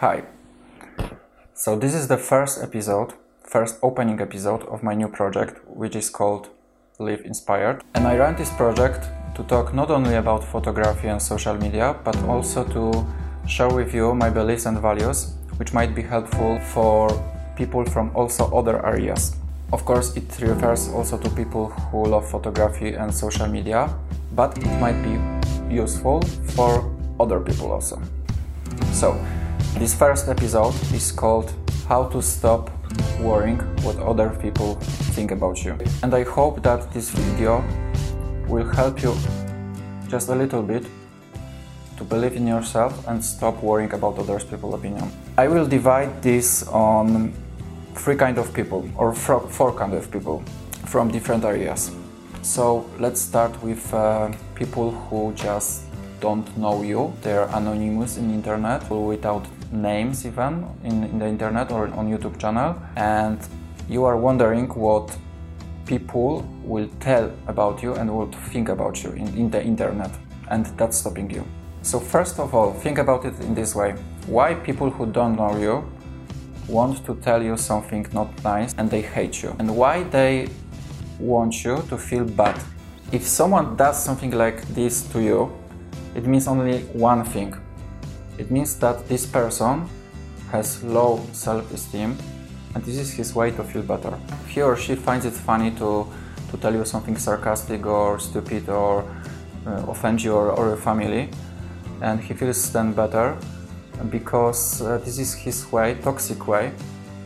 Hi. So this is the first episode, first opening episode of my new project, which is called Live Inspired. And I ran this project to talk not only about photography and social media, but also to share with you my beliefs and values, which might be helpful for people from also other areas. Of course, it refers also to people who love photography and social media, but it might be useful for other people also. So, this first episode is called How to Stop Worrying What Other People Think About You. And I hope that this video will help you just a little bit to believe in yourself and stop worrying about others people's opinion. I will divide this on three kind of people or four kind of people from different areas. So let's start with uh, people who just don't know you. They're anonymous in internet without names even in, in the internet or on YouTube channel and you are wondering what people will tell about you and what think about you in, in the internet and that's stopping you. So first of all, think about it in this way. Why people who don't know you want to tell you something not nice and they hate you? And why they want you to feel bad? If someone does something like this to you, it means only one thing it means that this person has low self-esteem and this is his way to feel better. He or she finds it funny to, to tell you something sarcastic or stupid or uh, offend you or, or your family and he feels then better because uh, this is his way, toxic way,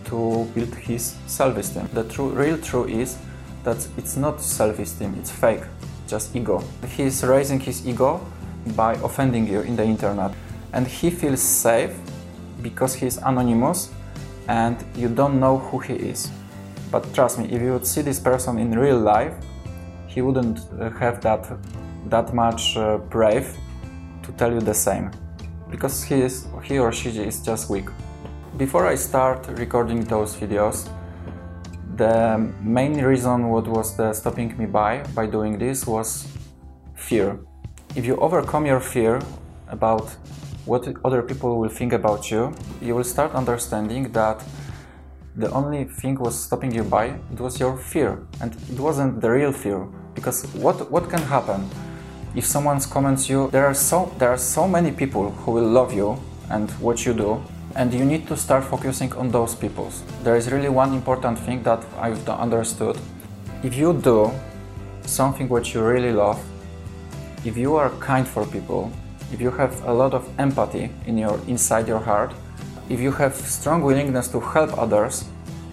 to build his self-esteem. The true, real truth is that it's not self-esteem, it's fake, just ego. He's raising his ego by offending you in the internet and he feels safe because he's anonymous and you don't know who he is. But trust me, if you would see this person in real life, he wouldn't uh, have that that much uh, brave to tell you the same because he is he or she is just weak. Before I start recording those videos, the main reason what was stopping me by by doing this was fear. If you overcome your fear about what other people will think about you, you will start understanding that the only thing was stopping you by it was your fear. And it wasn't the real fear because what what can happen if someone comments you there are so there are so many people who will love you and what you do and you need to start focusing on those people there is really one important thing that i've understood. If you do something what you really love if you are kind for people if you have a lot of empathy in your inside your heart, if you have strong willingness to help others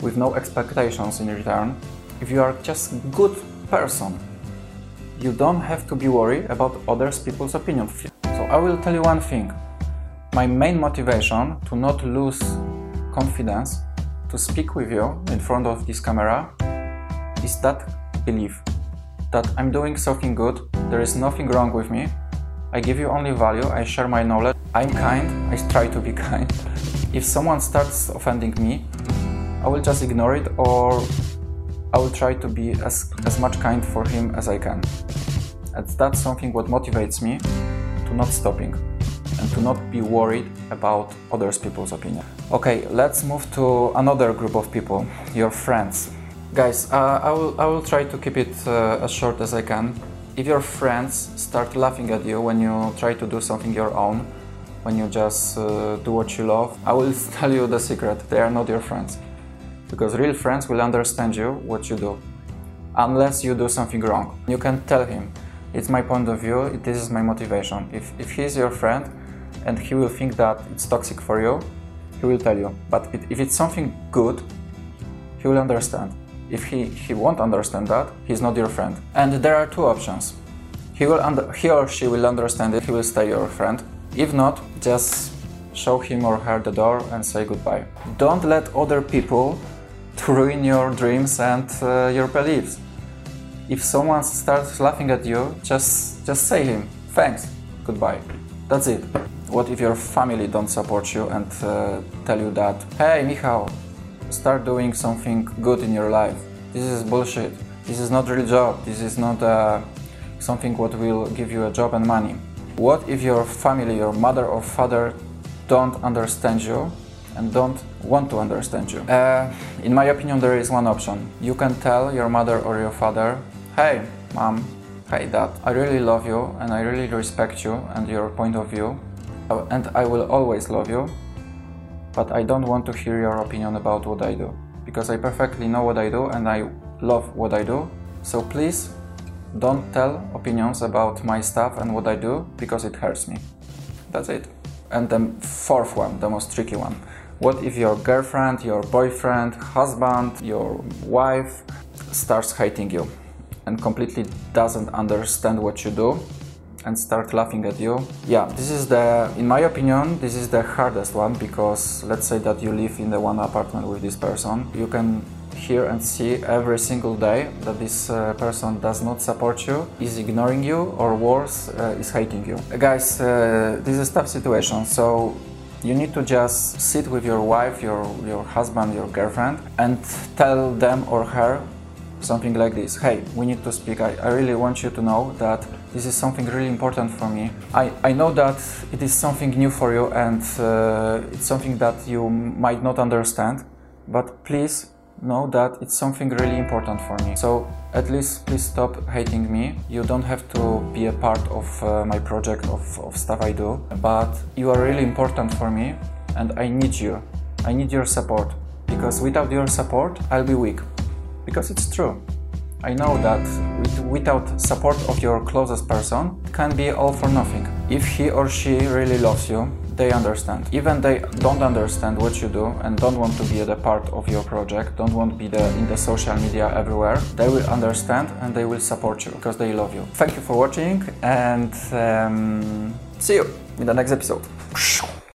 with no expectations in return, if you are just good person, you don't have to be worried about others people's opinion. So I will tell you one thing. My main motivation to not lose confidence to speak with you in front of this camera is that belief that I'm doing something good, there is nothing wrong with me, I give you only value, I share my knowledge. I'm kind, I try to be kind. If someone starts offending me, I will just ignore it or I will try to be as, as much kind for him as I can. And that's something what motivates me to not stopping and to not be worried about others people's opinion. Okay, let's move to another group of people, your friends. Guys, uh, I, will, I will try to keep it uh, as short as I can if your friends start laughing at you when you try to do something your own, when you just uh, do what you love, I will tell you the secret they are not your friends. Because real friends will understand you, what you do. Unless you do something wrong. You can tell him, it's my point of view, this is my motivation. If, if he's your friend and he will think that it's toxic for you, he will tell you. But if it's something good, he will understand. If he, he won't understand that, he's not your friend. And there are two options. He, will under, he or she will understand it, he will stay your friend. If not, just show him or her the door and say goodbye. Don't let other people to ruin your dreams and uh, your beliefs. If someone starts laughing at you, just just say him thanks, goodbye. That's it. What if your family don't support you and uh, tell you that, hey Michał, start doing something good in your life. This is bullshit. This is not real job. This is not uh, something what will give you a job and money. What if your family, your mother or father don't understand you and don't want to understand you. Uh, in my opinion, there is one option. You can tell your mother or your father, hey, mom, hey, dad, I really love you and I really respect you and your point of view, and I will always love you, but I don't want to hear your opinion about what I do because I perfectly know what I do and I love what I do. So please don't tell opinions about my stuff and what I do because it hurts me. That's it. And the fourth one, the most tricky one. What if your girlfriend, your boyfriend, husband, your wife starts hating you and completely doesn't understand what you do and start laughing at you? Yeah, this is the, in my opinion, this is the hardest one because let's say that you live in the one apartment with this person. You can hear and see every single day that this uh, person does not support you, is ignoring you, or worse, uh, is hating you. Guys, uh, this is a tough situation, so you need to just sit with your wife, your, your husband, your girlfriend, and tell them or her something like this Hey, we need to speak. I, I really want you to know that this is something really important for me. I, I know that it is something new for you and uh, it's something that you might not understand, but please know that it's something really important for me. So at least please stop hating me. You don't have to be a part of uh, my project of, of stuff I do, but you are really important for me and I need you. I need your support because without your support, I'll be weak. Because it's true. I know that with, without support of your closest person, it can be all for nothing. If he or she really loves you, they understand. Even they don't understand what you do and don't want to be a part of your project, don't want to be the, in the social media everywhere, they will understand and they will support you because they love you. Thank you for watching and um, see you in the next episode.